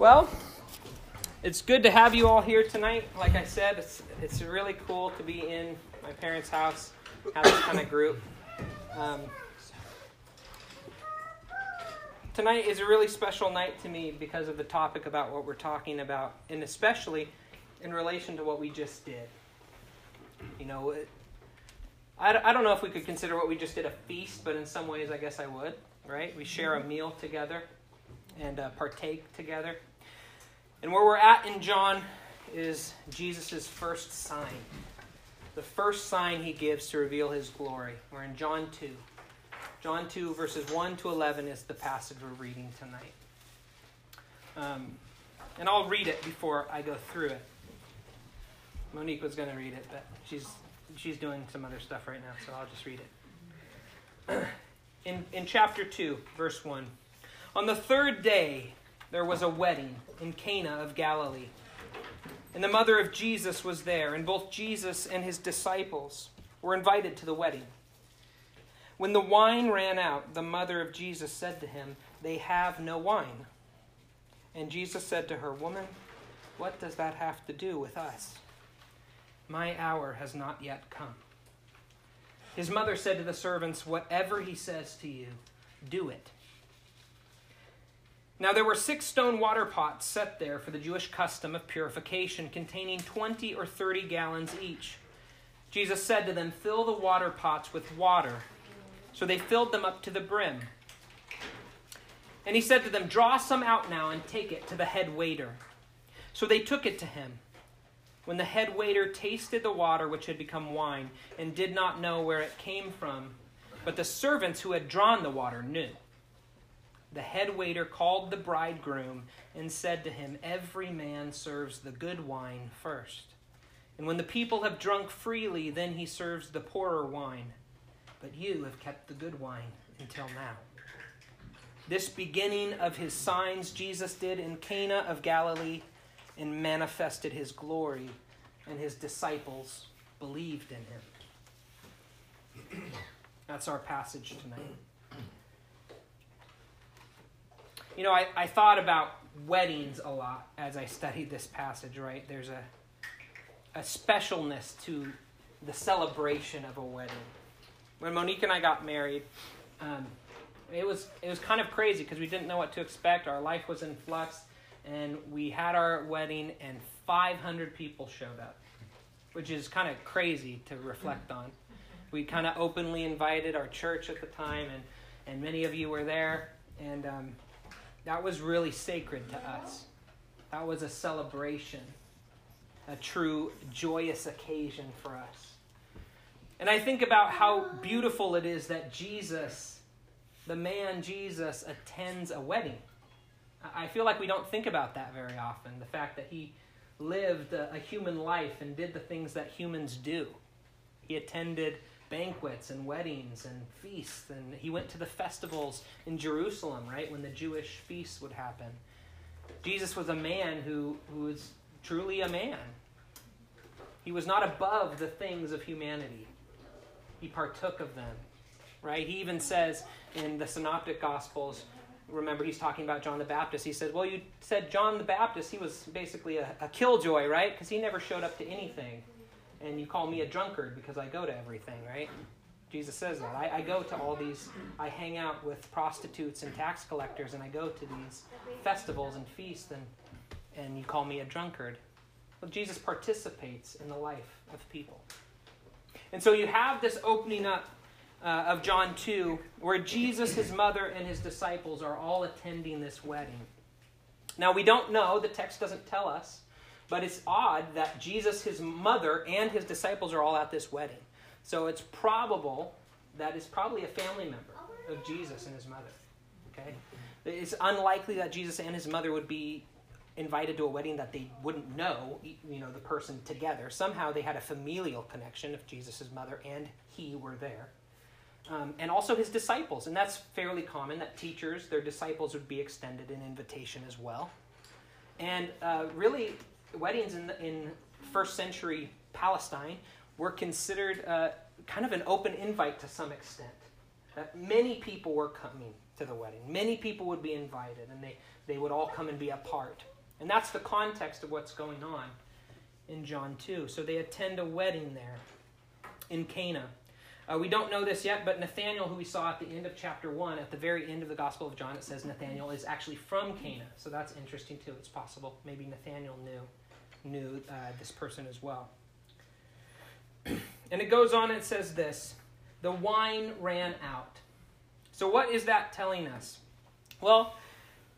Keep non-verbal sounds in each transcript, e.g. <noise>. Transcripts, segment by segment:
Well, it's good to have you all here tonight. Like I said, it's it's really cool to be in my parents' house, have this kind of group. Um, tonight is a really special night to me because of the topic about what we're talking about, and especially in relation to what we just did. You know, it, I, I don't know if we could consider what we just did a feast, but in some ways, I guess I would, right? We share a meal together and uh, partake together. And where we're at in John is Jesus' first sign. The first sign he gives to reveal his glory. We're in John 2. John 2, verses 1 to 11 is the passage we're reading tonight. Um, and I'll read it before I go through it. Monique was going to read it, but she's, she's doing some other stuff right now, so I'll just read it. <clears throat> In, in chapter 2, verse 1. On the third day, there was a wedding in Cana of Galilee. And the mother of Jesus was there, and both Jesus and his disciples were invited to the wedding. When the wine ran out, the mother of Jesus said to him, They have no wine. And Jesus said to her, Woman, what does that have to do with us? My hour has not yet come. His mother said to the servants, Whatever he says to you, do it. Now there were six stone water pots set there for the Jewish custom of purification, containing twenty or thirty gallons each. Jesus said to them, Fill the water pots with water. So they filled them up to the brim. And he said to them, Draw some out now and take it to the head waiter. So they took it to him. When the head waiter tasted the water which had become wine and did not know where it came from, but the servants who had drawn the water knew the head waiter called the bridegroom and said to him, Every man serves the good wine first. And when the people have drunk freely, then he serves the poorer wine. But you have kept the good wine until now. This beginning of his signs Jesus did in Cana of Galilee and manifested his glory, and his disciples believed in him. <clears throat> That's our passage tonight. You know, I, I thought about weddings a lot as I studied this passage, right? There's a, a specialness to the celebration of a wedding. When Monique and I got married, um, it was it was kind of crazy because we didn't know what to expect. Our life was in flux, and we had our wedding, and 500 people showed up, which is kind of crazy to reflect on. We kind of openly invited our church at the time, and and many of you were there, and um, that was really sacred to us. That was a celebration, a true joyous occasion for us. And I think about how beautiful it is that Jesus, the man Jesus, attends a wedding. I feel like we don't think about that very often the fact that he lived a, human life and did the things that humans do. He attended banquets and weddings and feasts. And he went to the festivals in Jerusalem, right, when the Jewish feasts would happen. Jesus was a man who, who was truly a man. He was not above the things of humanity, he partook of them, right? He even says in the Synoptic Gospels, remember he's talking about John the Baptist. He said, Well, you said John the Baptist, he was basically a, a killjoy, right? Because he never showed up to anything and you call me a drunkard because I go to everything, right? Jesus says that. I, I, go to all these, I hang out with prostitutes and tax collectors, and I go to these festivals and feasts, and, and you call me a drunkard. Well, Jesus participates in the life of people. And so you have this opening up uh, of John 2, where Jesus, his mother, and his disciples are all attending this wedding. Now, we don't know, the text doesn't tell us but it's odd that Jesus, his mother, and his disciples are all at this wedding. So it's probable that it's probably a family member of Jesus and his mother. Okay? It's unlikely that Jesus and his mother would be invited to a wedding that they wouldn't know, you know, the person together. Somehow they had a familial connection if Jesus' mother and he were there. Um, and also his disciples. And that's fairly common that teachers, their disciples would be extended an invitation as well. And uh, really, weddings in, the, in first century Palestine were considered uh, kind of an open invite to some extent. That many people were coming to the wedding. Many people would be invited, and they, they would all come and be a part. And that's the context of what's going on in John 2. So they attend a wedding there in Cana. Uh, we don't know this yet, but Nathaniel, who we saw at the end of chapter 1, at the very end of the Gospel of John, it says Nathaniel is actually from Cana. So that's interesting too. It's possible maybe Nathaniel knew knew uh, this person as well. and it goes on and says this the wine ran out. So, what is that telling us? Well,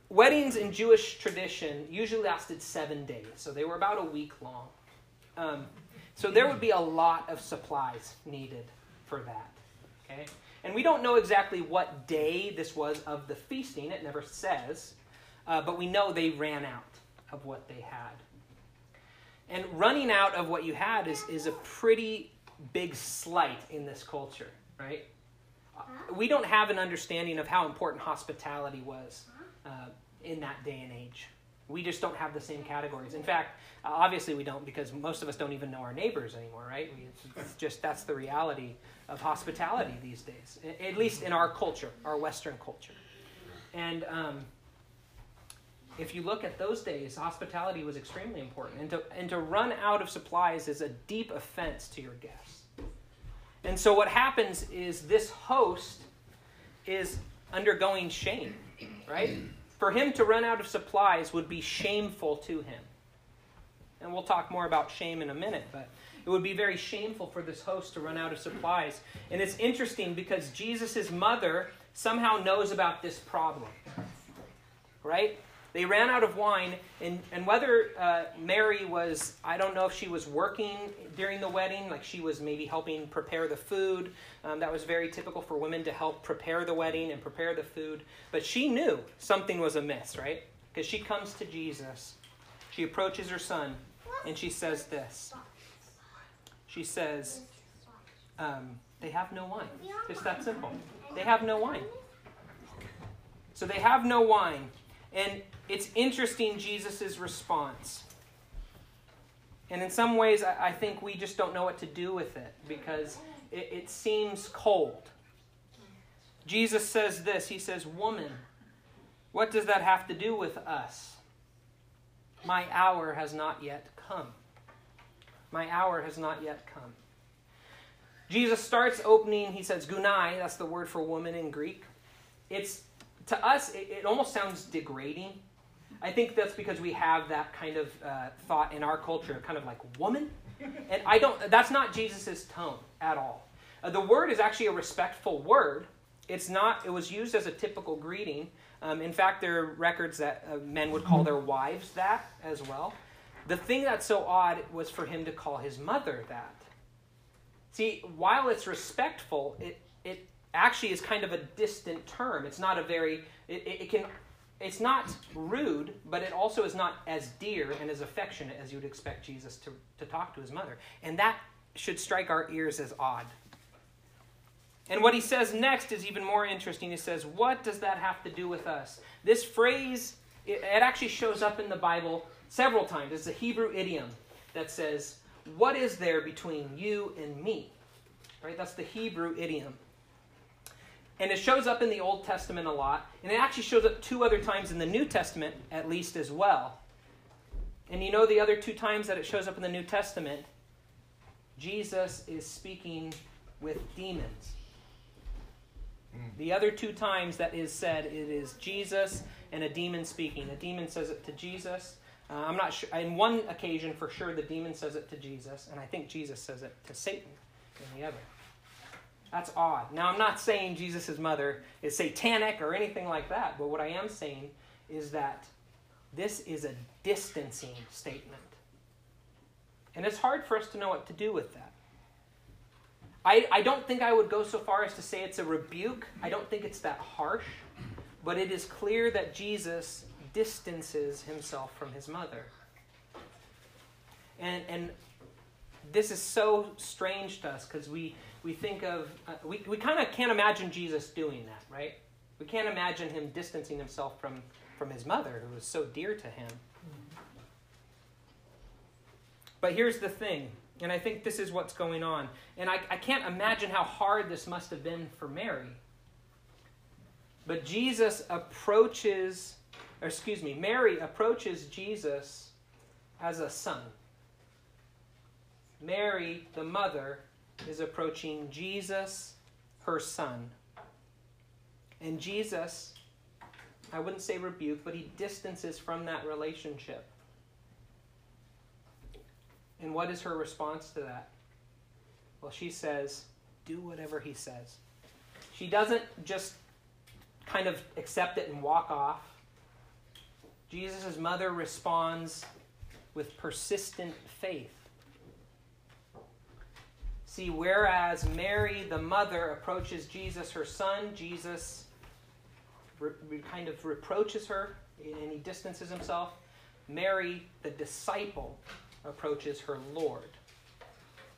weddings in Jewish tradition usually lasted seven days, so they were about a week long. Um, so, there would be a lot of supplies needed for that. Okay? And we don't know exactly what day this was of the feasting, it never says, uh, but we know they ran out of what they had. And running out of what you had is, is a pretty big slight in this culture, right? We don't have an understanding of how important hospitality was uh, in that day and age. We just don't have the same categories. In fact, uh, obviously we don't because most of us don't even know our neighbors anymore, right? We, it's just that's the reality of hospitality these days, at least in our culture, our Western culture. And um, if you look at those days, hospitality was extremely important. And to, and to run out of supplies is a deep offense to your guests. And so what happens is this host is undergoing shame, right? For him to run out of supplies would be shameful to him. And we'll talk more about shame in a minute, but it would be very shameful for this host to run out of supplies. And it's interesting because Jesus' mother somehow knows about this problem, right? They ran out of wine, and, and whether uh, Mary was, I don't know if she was working during the wedding, like she was maybe helping prepare the food. Um, that was very typical for women to help prepare the wedding and prepare the food. But she knew something was amiss, right? Because she comes to Jesus, she approaches her son, and she says this. She says, um, They have no wine. Just that simple. They have no wine. So they have no wine. And it's interesting, Jesus' response. And in some ways, I think we just don't know what to do with it because it, it seems cold. Jesus says this He says, Woman, what does that have to do with us? My hour has not yet come. My hour has not yet come. Jesus starts opening, he says, gunai, that's the word for woman in Greek. It's to us, it, it almost sounds degrading. I think that's because we have that kind of uh, thought in our culture, kind of like woman. And I don't. That's not Jesus' tone at all. Uh, the word is actually a respectful word. It's not. It was used as a typical greeting. Um, in fact, there are records that uh, men would call their wives that as well. The thing that's so odd was for him to call his mother that. See, while it's respectful, it it actually is kind of a distant term. It's not a very, it, it, can, it's not rude, but it also is not as dear and as affectionate as you would expect Jesus to, to talk to his mother. And that should strike our ears as odd. And what he says next is even more interesting. He says, What does that have to do with us? This phrase, it, it actually shows up in the Bible several times. It's a Hebrew idiom that says, What is there between you and me? Right? That's the Hebrew idiom. And it shows up in the Old Testament a lot. And it actually shows up two other times in the New Testament, at least, as well. And you know the other two times that it shows up in the New Testament? Jesus is speaking with demons. Mm. The other two times that is said, it is Jesus and a demon speaking. A demon says it to Jesus. Uh, I'm not sure. In one occasion, for sure, the demon says it to Jesus, and I think Jesus says it to Satan in the other. That's odd. Now, I'm not saying Jesus' mother is satanic or anything like that, but what I am saying is that this is a distancing statement. And it's hard for us to know what to do with that. I, I don't think I would go so far as to say it's a rebuke. I don't think it's that harsh. But it is clear that Jesus distances himself from his mother. And, and this is so strange to us because we, we think of, uh, we, we kind of can't imagine Jesus doing that, right? We can't imagine him distancing himself from, from his mother, who was so dear to him. But here's the thing, and I think this is what's going on. And I, I can't imagine how hard this must have been for Mary. But Jesus approaches, or excuse me, Mary approaches Jesus as a son. Mary, the mother, is approaching Jesus, her son. And Jesus, I wouldn't say rebuke, but he distances from that relationship. And what is her response to that? Well, she says, Do whatever he says. She doesn't just kind of accept it and walk off. Jesus' mother responds with persistent faith. See, whereas Mary, the mother, approaches Jesus, her son, Jesus re- kind of reproaches her and he distances himself. Mary, the disciple, approaches her Lord.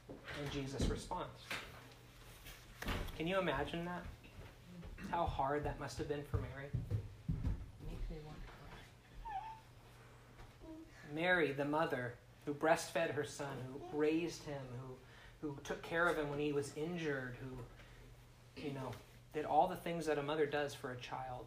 And Jesus responds. Can you imagine that? How hard that must have been for Mary. Mary, the mother, who breastfed her son, who raised him, who who took care of him when he was injured, who, you know, did all the things that a mother does for a child.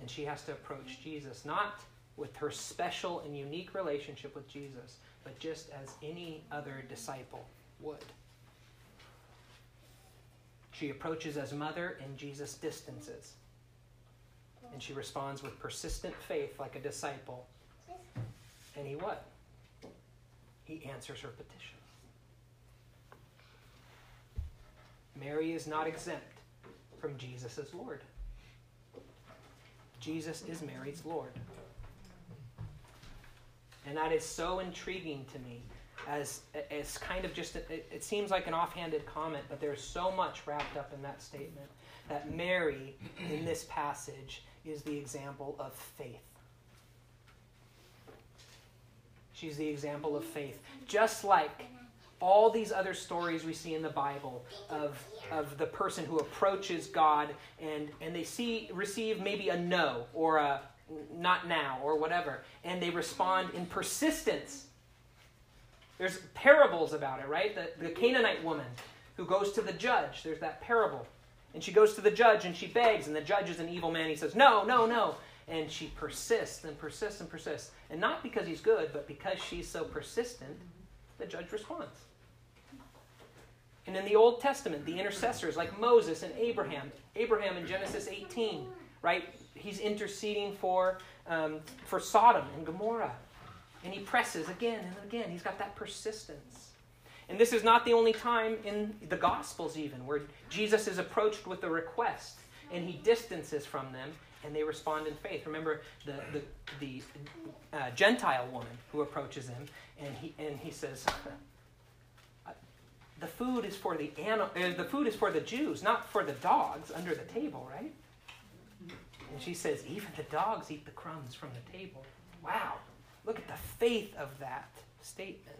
And she has to approach Jesus, not with her special and unique relationship with Jesus, but just as any other disciple would. She approaches as mother, and Jesus distances. And she responds with persistent faith like a disciple. And he what? He answers her petition. Mary is not exempt from Jesus as Lord. Jesus is Mary's Lord. And that is so intriguing to me as it's kind of just, it, it seems like an offhanded comment, but there's so much wrapped up in that statement that Mary, in this passage, is the example of faith. She's the example of faith. Just like all these other stories we see in the Bible of, of the person who approaches God and, and they see receive maybe a no or a not now or whatever, and they respond in persistence. There's parables about it, right? The, the Canaanite woman who goes to the judge, there's that parable. And she goes to the judge and she begs, and the judge is an evil man. He says, No, no, no. And she persists and persists and persists. And not because he's good, but because she's so persistent, the judge responds. And in the Old Testament, the intercessors like Moses and Abraham, Abraham in Genesis 18, right? He's interceding for, um, for Sodom and Gomorrah. And he presses again and again. He's got that persistence. And this is not the only time in the Gospels, even, where Jesus is approached with a request and he distances from them and they respond in faith. Remember the, the, the uh, Gentile woman who approaches him and he, and he says, the food is for the animal, uh, the food is for the Jews, not for the dogs under the table, right? And she says, even the dogs eat the crumbs from the table. Wow. Look at the faith of that statement.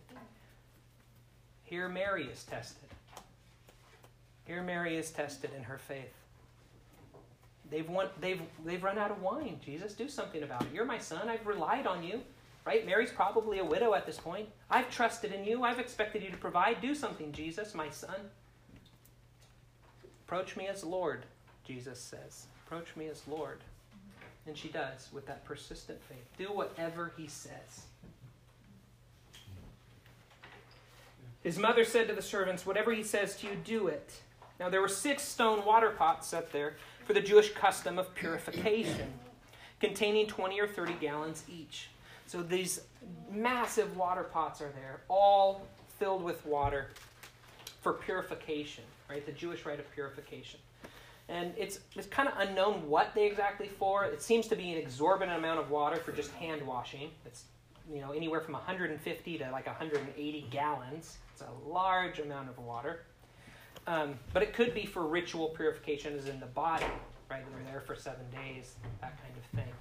Here Mary is tested. Here Mary is tested in her faith. They've, want, they've, they've run out of wine. Jesus, do something about it. You're my son. I've relied on you. Right? Mary's probably a widow at this point. I've trusted in you. I've expected you to provide. Do something, Jesus, my son. Approach me as Lord, Jesus says. Approach me as Lord. And she does with that persistent faith. Do whatever he says. His mother said to the servants, Whatever he says to you, do it. Now there were six stone water pots set there for the Jewish custom of purification, containing 20 or 30 gallons each. So these massive water pots are there, all filled with water for purification, right? The Jewish rite of purification. And it's, it's kind of unknown what they exactly for. It seems to be an exorbitant amount of water for just hand washing. It's you know anywhere from 150 to like 180 gallons. It's a large amount of water. Um, but it could be for ritual purification, as in the body, right? They're there for seven days, that kind of thing.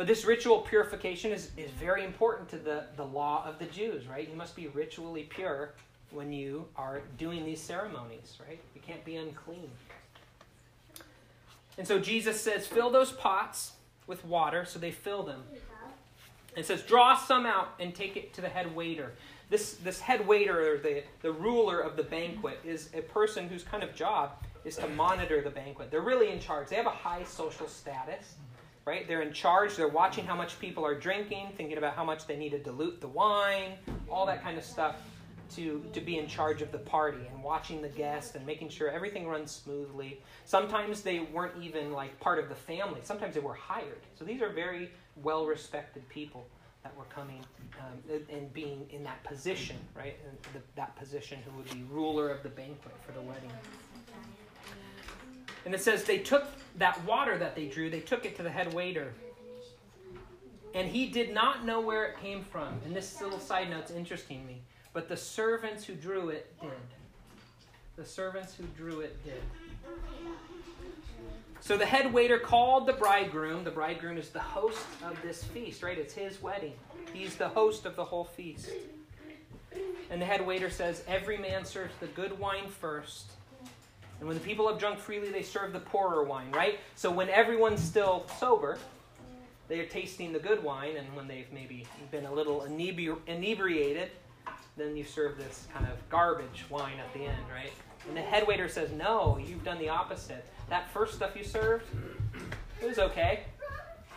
But this ritual purification is, is very important to the, the law of the Jews, right? You must be ritually pure when you are doing these ceremonies, right? You can't be unclean. And so Jesus says, fill those pots with water, so they fill them. And says, draw some out and take it to the head waiter. This, this head waiter, or the, the ruler of the banquet, is a person whose kind of job is to monitor the banquet. They're really in charge. They have a high social status, right? They're in charge. They're watching how much people are drinking, thinking about how much they need to dilute the wine, all that kind of stuff to, to be in charge of the party and watching the guests and making sure everything runs smoothly. Sometimes they weren't even like part of the family. Sometimes they were hired. So these are very well respected people that were coming um, and being in that position, right? The, that position who would be ruler of the banquet for the wedding. And it says they took that water that they drew, they took it to the head waiter. And he did not know where it came from. And this little side note's interesting me. But the servants who drew it did. The servants who drew it did. So the head waiter called the bridegroom. The bridegroom is the host of this feast, right? It's his wedding. He's the host of the whole feast. And the head waiter says, Every man serves the good wine first. And when the people have drunk freely, they serve the poorer wine, right? So when everyone's still sober, they are tasting the good wine. And when they've maybe been a little inebriated, then you serve this kind of garbage wine at the end, right? And the head waiter says, No, you've done the opposite. That first stuff you served, it was okay.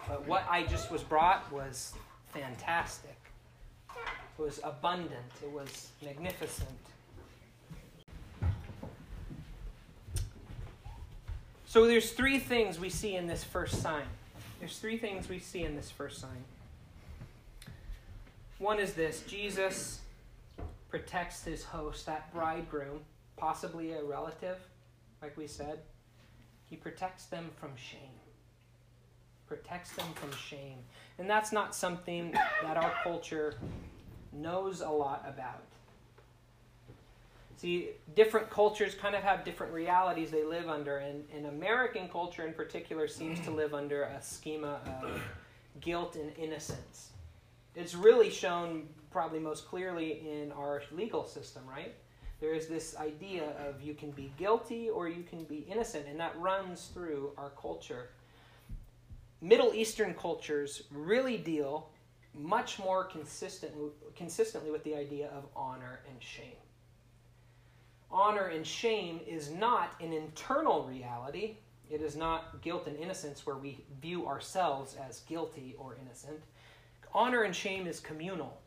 But what I just was brought was fantastic. It was abundant. It was magnificent. So there's three things we see in this first sign. There's three things we see in this first sign. One is this Jesus protects his host, that bridegroom, possibly a relative, like we said. He protects them from shame. Protects them from shame. And that's not something that our culture knows a lot about. See, different cultures kind of have different realities they live under, and, and American culture in particular seems to live under a schema of guilt and innocence. It's really shown probably most clearly in our legal system, right? There is this idea of you can be guilty or you can be innocent, and that runs through our culture. Middle Eastern cultures really deal much more consistent, consistently with the idea of honor and shame. Honor and shame is not an internal reality. It is not guilt and innocence where we view ourselves as guilty or innocent. Honor and shame is communal.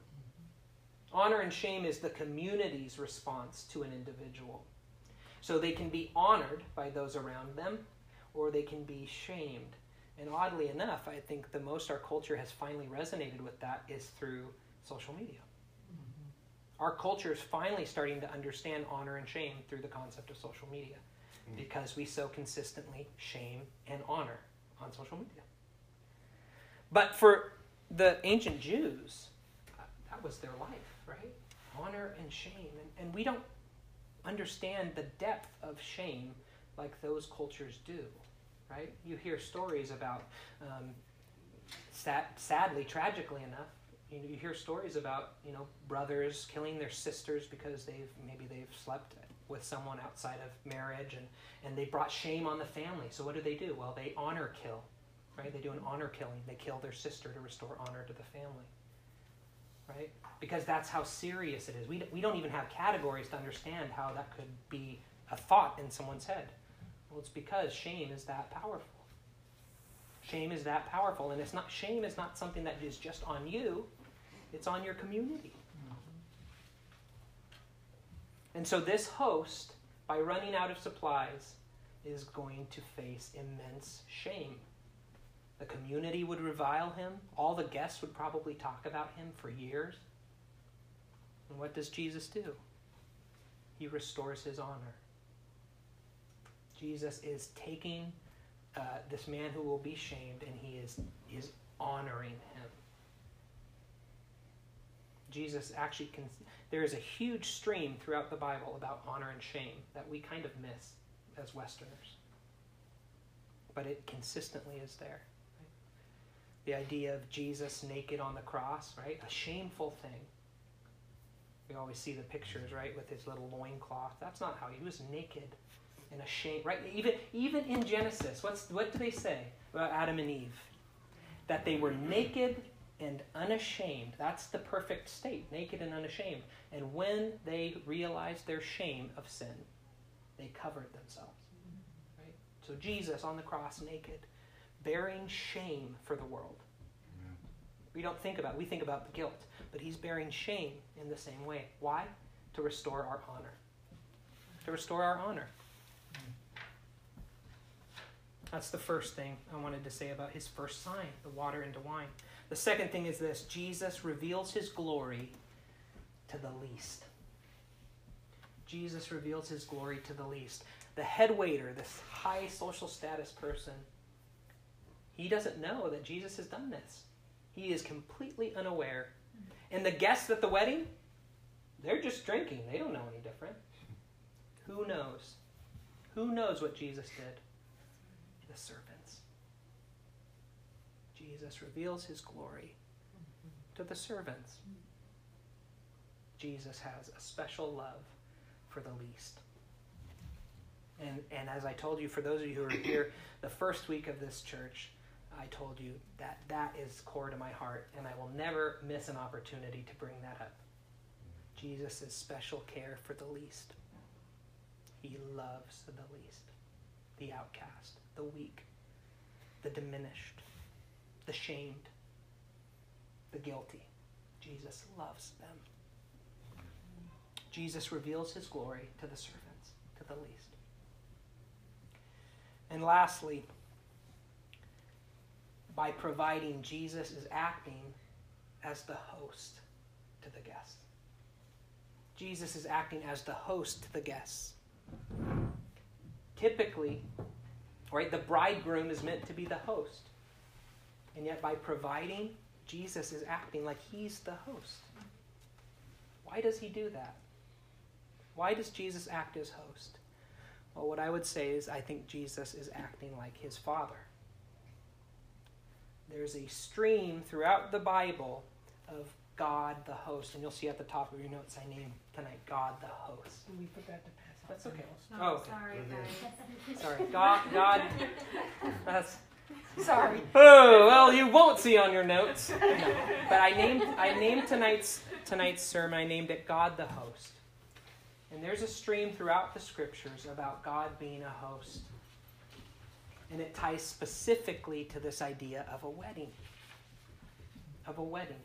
Honor and shame is the community's response to an individual. So they can be honored by those around them, or they can be shamed. And oddly enough, I think the most our culture has finally resonated with that is through social media. Our culture is finally starting to understand honor and shame through the concept of social media mm-hmm. because we so consistently shame and honor on social media. But for the ancient Jews, that was their life right? Honor and shame. And, and we don't understand the depth of shame like those cultures do, right? You hear stories about, um, sad, sadly, tragically enough, you, know, you hear stories about you know brothers killing their sisters because they've maybe they've slept with someone outside of marriage and and they brought shame on the family. So what do they do? Well, they honor kill, right? They do an honor killing. They kill their sister to restore honor to the family right? Because that's how serious it is. We, we don't even have categories to understand how that could be a thought in someone's head. Well, it's because shame is that powerful. Shame is that powerful, and it's not shame is not something that is just on you; it's on your community. And so this host, by running out of supplies, is going to face immense shame. The community would revile him. All the guests would probably talk about him for years. And what does Jesus do? He restores his honor. Jesus is taking uh, this man who will be shamed and he is, is honoring him. Jesus actually, can, there is a huge stream throughout the Bible about honor and shame that we kind of miss as Westerners. But it consistently is there the idea of Jesus naked on the cross, right? A shameful thing. We always see the pictures, right, with his little loincloth. That's not how he was naked and ashamed, right? Even even in Genesis, what's what do they say about Adam and Eve? That they were naked and unashamed. That's the perfect state, naked and unashamed. And when they realized their shame of sin, they covered themselves. Right? So Jesus on the cross naked, bearing shame for the world. We don't think about. We think about the guilt, but he's bearing shame in the same way. Why? To restore our honor. To restore our honor. That's the first thing I wanted to say about his first sign, the water into wine. The second thing is this Jesus reveals his glory to the least. Jesus reveals his glory to the least. The head waiter, this high social status person, he doesn't know that Jesus has done this. He is completely unaware. And the guests at the wedding, they're just drinking. They don't know any different. Who knows? Who knows what Jesus did? The servants. Jesus reveals his glory to the servants. Jesus has a special love for the least. And, and as I told you, for those of you who are here, <coughs> the first week of this church, I told you that that is core to my heart, and I will never miss an opportunity to bring that up. Jesus' special care for the least. He loves the least, the outcast, the weak, the diminished, the shamed, the guilty. Jesus loves them. Jesus reveals his glory to the servants, to the least. And lastly, by providing, Jesus is acting as the host to the guests. Jesus is acting as the host to the guests. Typically, right, the bridegroom is meant to be the host. And yet, by providing, Jesus is acting like he's the host. Why does he do that? Why does Jesus act as host? Well, what I would say is I think Jesus is acting like his Father. There's a stream throughout the Bible of God the host. And you'll see at the top of your notes I name tonight God the host. We forgot to pass out. That's okay. the. Oh, okay. Oh, sorry, mm-hmm. guys. <laughs> Sorry. God, God. That's. Sorry. Oh well, you won't see on your notes. <laughs> But I named I named tonight's tonight's sermon. I named it God the host. And there's a stream throughout the scriptures about God being a host. And it ties specifically to this idea of a wedding. Of a wedding.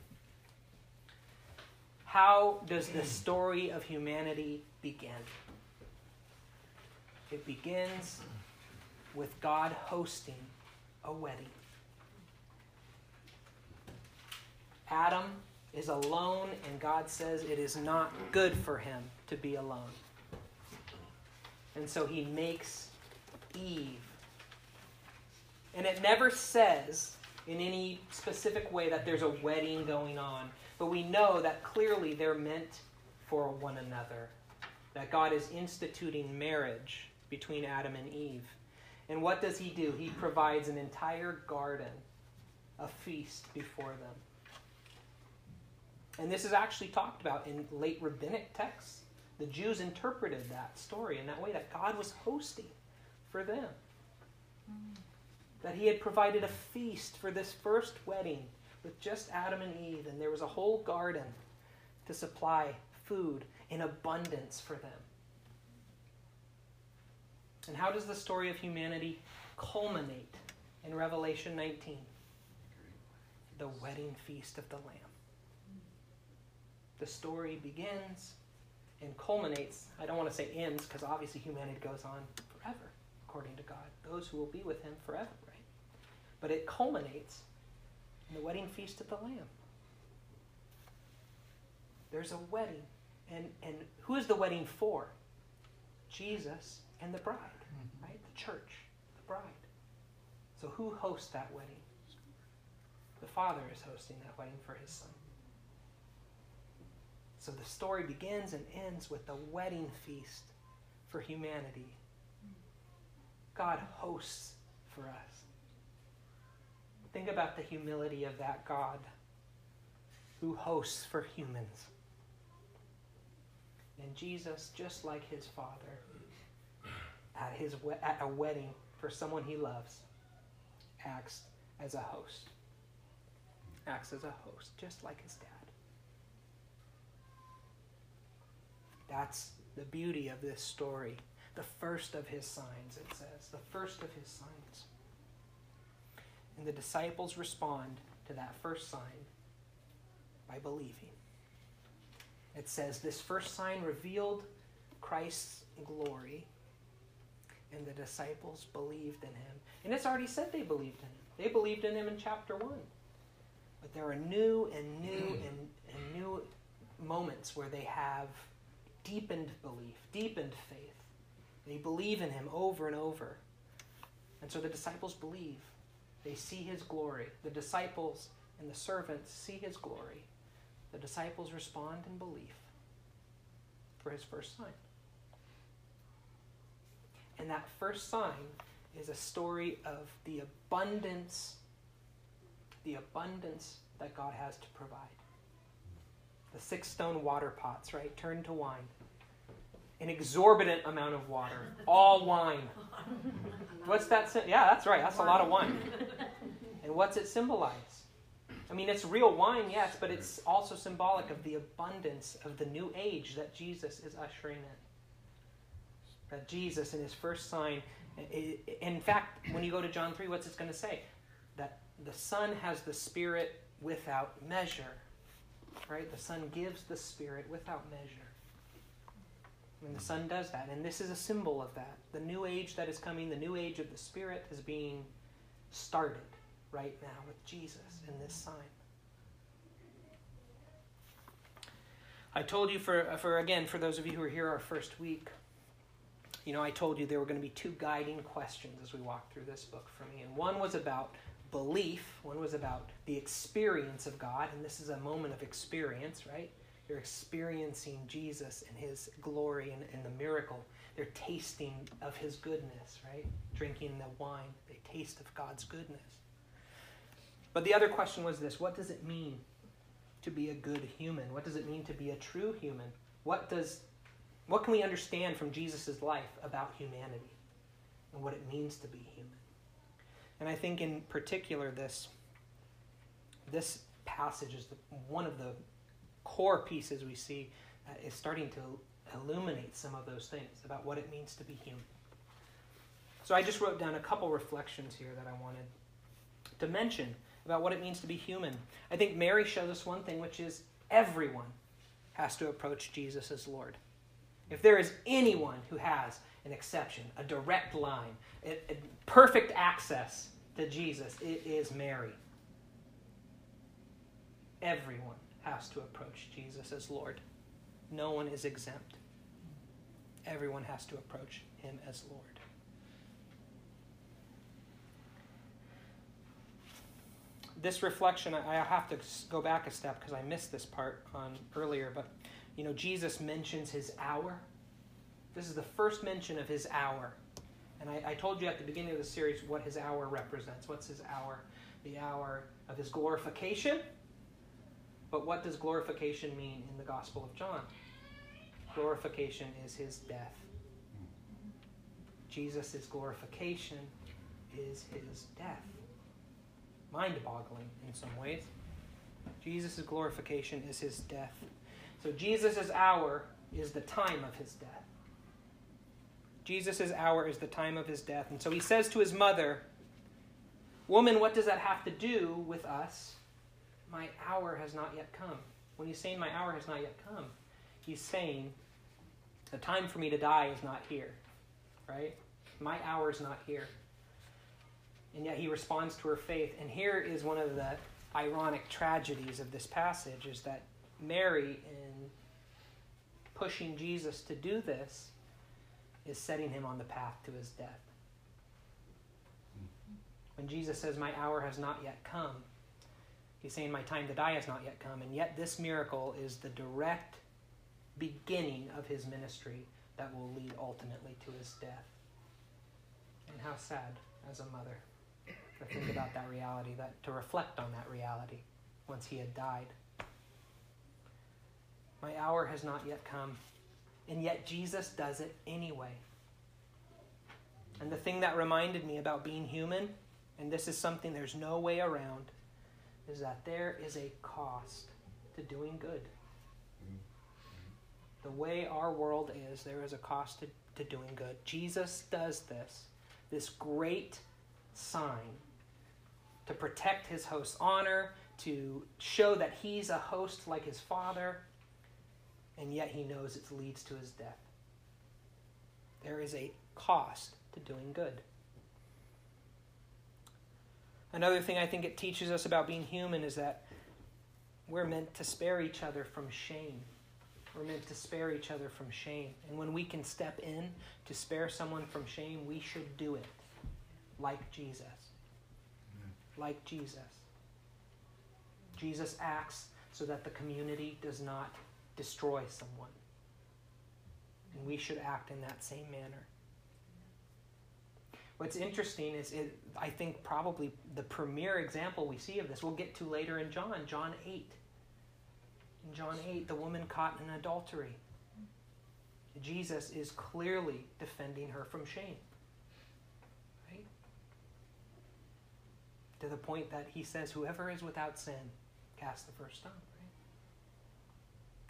How does the mm. story of humanity begin? It begins with God hosting a wedding. Adam is alone, and God says it is not good for him to be alone. And so he makes Eve. And it never says in any specific way that there's a wedding going on, but we know that clearly they're meant for one another. That God is instituting marriage between Adam and Eve. And what does he do? He provides an entire garden, a feast before them. And this is actually talked about in late rabbinic texts. The Jews interpreted that story in that way that God was hosting for them. That he had provided a feast for this first wedding with just Adam and Eve, and there was a whole garden to supply food in abundance for them. And how does the story of humanity culminate in Revelation 19? The wedding feast of the Lamb. The story begins and culminates. I don't want to say ends because obviously humanity goes on forever, according to God. Those who will be with Him forever, right? But it culminates in the wedding feast of the Lamb. There's a wedding. And, and who is the wedding for? Jesus and the bride, mm-hmm. right? The church, the bride. So who hosts that wedding? The Father is hosting that wedding for his Son. So the story begins and ends with the wedding feast for humanity. God hosts for us. Think about the humility of that God who hosts for humans. And Jesus, just like his Father, at, his, at a wedding for someone he loves, acts as a host. Acts as a host, just like his dad. That's the beauty of this story. the first of his signs, it says. The first of his signs. And the disciples respond to that first sign by believing. It says, This first sign revealed Christ's glory, and the disciples believed in him. And it's already said they believed in him. They believed in him in chapter 1. But there are new and new hmm. and, and new moments where they have deepened belief, deepened faith. They believe in him over and over. And so the disciples believe. They see his glory. The disciples and the servants see his glory. The disciples respond in belief for his first sign. And that first sign is a story of the abundance, the abundance that God has to provide. The six stone water pots, right, turned to wine. An exorbitant amount of water, all wine. What's that? Yeah, that's right. That's a lot of wine. And what's it symbolize? I mean, it's real wine, yes, but it's also symbolic of the abundance of the new age that Jesus is ushering in. That Jesus, in his first sign, in fact, when you go to John 3, what's it going to say? That the Son has the Spirit without measure. Right? The Son gives the Spirit without measure. And the Son does that. And this is a symbol of that. The new age that is coming, the new age of the Spirit, is being started right now with Jesus in this sign. I told you for, uh, for again, for those of you who are here our first week, you know, I told you there were going to be two guiding questions as we walk through this book for me. And one was about belief, one was about the experience of God, and this is a moment of experience, right? You're experiencing Jesus and his glory and, and the miracle. They're tasting of his goodness, right? Drinking the wine, they taste of God's goodness. But the other question was this what does it mean to be a good human? What does it mean to be a true human? What does what can we understand from Jesus' life about humanity and what it means to be human? And I think in particular this this passage is the, one of the core pieces we see is starting to illuminate some of those things about what it means to be human. So I just wrote down a couple reflections here that I wanted to mention about what it means to be human. I think Mary shows us one thing, which is everyone has to approach Jesus as Lord. If there is anyone who has an exception, a direct line, a, a perfect access to Jesus, it is Mary. Everyone has to approach Jesus as Lord. No one is exempt. Everyone has to approach him as Lord. this reflection, I have to go back a step because I missed this part on earlier, but you know, Jesus mentions his hour. This is the first mention of his hour. And I, I, told you at the beginning of the series what his hour represents. What's his hour? The hour of his glorification. But what does glorification mean in the Gospel of John? Glorification is his death. Jesus' glorification is his death mind boggling in some ways. Jesus' glorification is his death. So Jesus' hour is the time of his death. Jesus' hour is the time of his death. And so he says to his mother, Woman, what does that have to do with us? My hour has not yet come. When he's saying my hour has not yet come, he's saying the time for me to die is not here. Right? My hour is not here and yet he responds to her faith. And here is one of the ironic tragedies of this passage is that Mary, in pushing Jesus to do this, is setting him on the path to his death. When Jesus says, My hour has not yet come, he's saying, My time to die has not yet come. And yet, this miracle is the direct beginning of his ministry that will lead ultimately to his death. And how sad as a mother to think about that reality, that to reflect on that reality once he had died. My hour has not yet come, and yet Jesus does it anyway. And the thing that reminded me about being human, and this is something there's no way around, is that there is a cost to doing good. Mm-hmm. The way our world is, there is a cost to to doing good. Jesus does this, this great sign to protect his host's honor, to show that he's a host like his father, and yet he knows it leads to his death. There is a cost to doing good. Another thing I think it teaches us about being human is that we're meant to spare each other from shame. We're meant to spare each other from shame. And when we can step in to spare someone from shame, we should do it like Jesus. Like Jesus. Jesus acts so that the community does not destroy someone. And we should act in that same manner. What's interesting is, it, I think, probably the premier example we see of this, we'll get to later in John, John 8. In John 8, the woman caught in adultery. Jesus is clearly defending her from shame. Right? To the point that he says, Whoever is without sin, cast the first stone.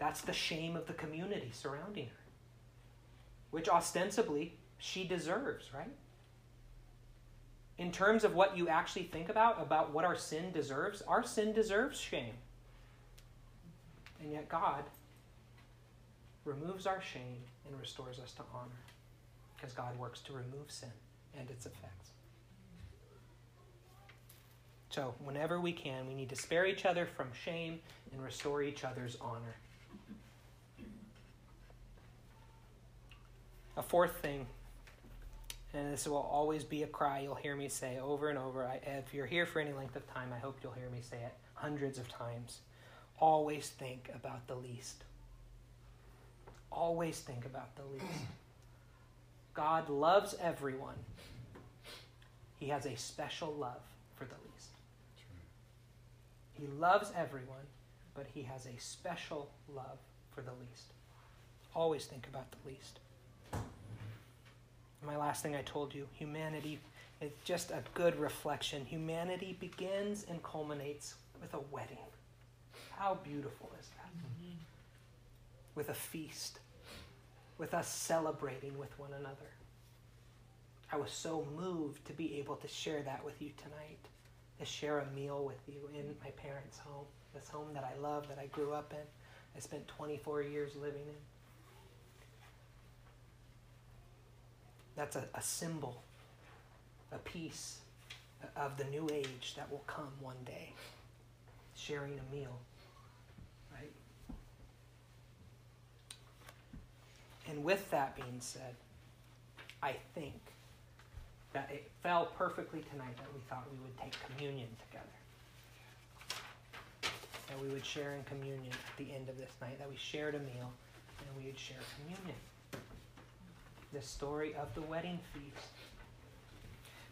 That's the shame of the community surrounding her, which ostensibly she deserves, right? In terms of what you actually think about, about what our sin deserves, our sin deserves shame. And yet God removes our shame and restores us to honor because God works to remove sin and its effects. So, whenever we can, we need to spare each other from shame and restore each other's honor. A fourth thing, and this will always be a cry you'll hear me say over and over. I, if you're here for any length of time, I hope you'll hear me say it hundreds of times always think about the least. Always think about the least. God loves everyone. He has a special love for the least. He loves everyone, but he has a special love for the least. Always think about the least. My last thing I told you humanity is just a good reflection. Humanity begins and culminates with a wedding. How beautiful is that? Mm-hmm. With a feast, with us celebrating with one another. I was so moved to be able to share that with you tonight, to share a meal with you in my parents' home, this home that I love, that I grew up in, I spent 24 years living in. That's a, a symbol, a piece of the new age that will come one day. Sharing a meal. Right? And with that being said, I think that it fell perfectly tonight that we thought we would take communion together. That we would share in communion at the end of this night, that we shared a meal and we would share communion. The story of the wedding feast.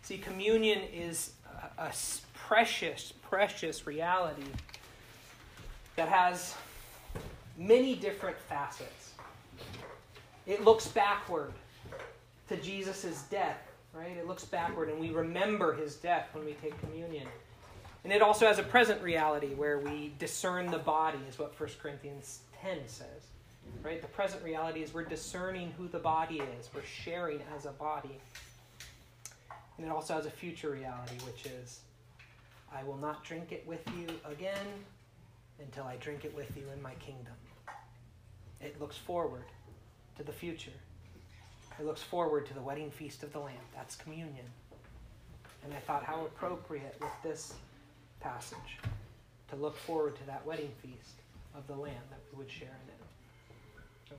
See, communion is a, precious, precious reality that has many different facets. It looks backward to Jesus' death, right? It looks backward, and we remember his death when we take communion. And it also has a present reality where we discern the body, is what 1 Corinthians 10 says. Right? The present reality is we're discerning who the body is, we're sharing as a body. And it also has a future reality, which is I will not drink it with you again until I drink it with you in my kingdom. It looks forward to the future. It looks forward to the wedding feast of the Lamb. That's communion. And I thought how appropriate with this passage to look forward to that wedding feast of the Lamb that we would share in it.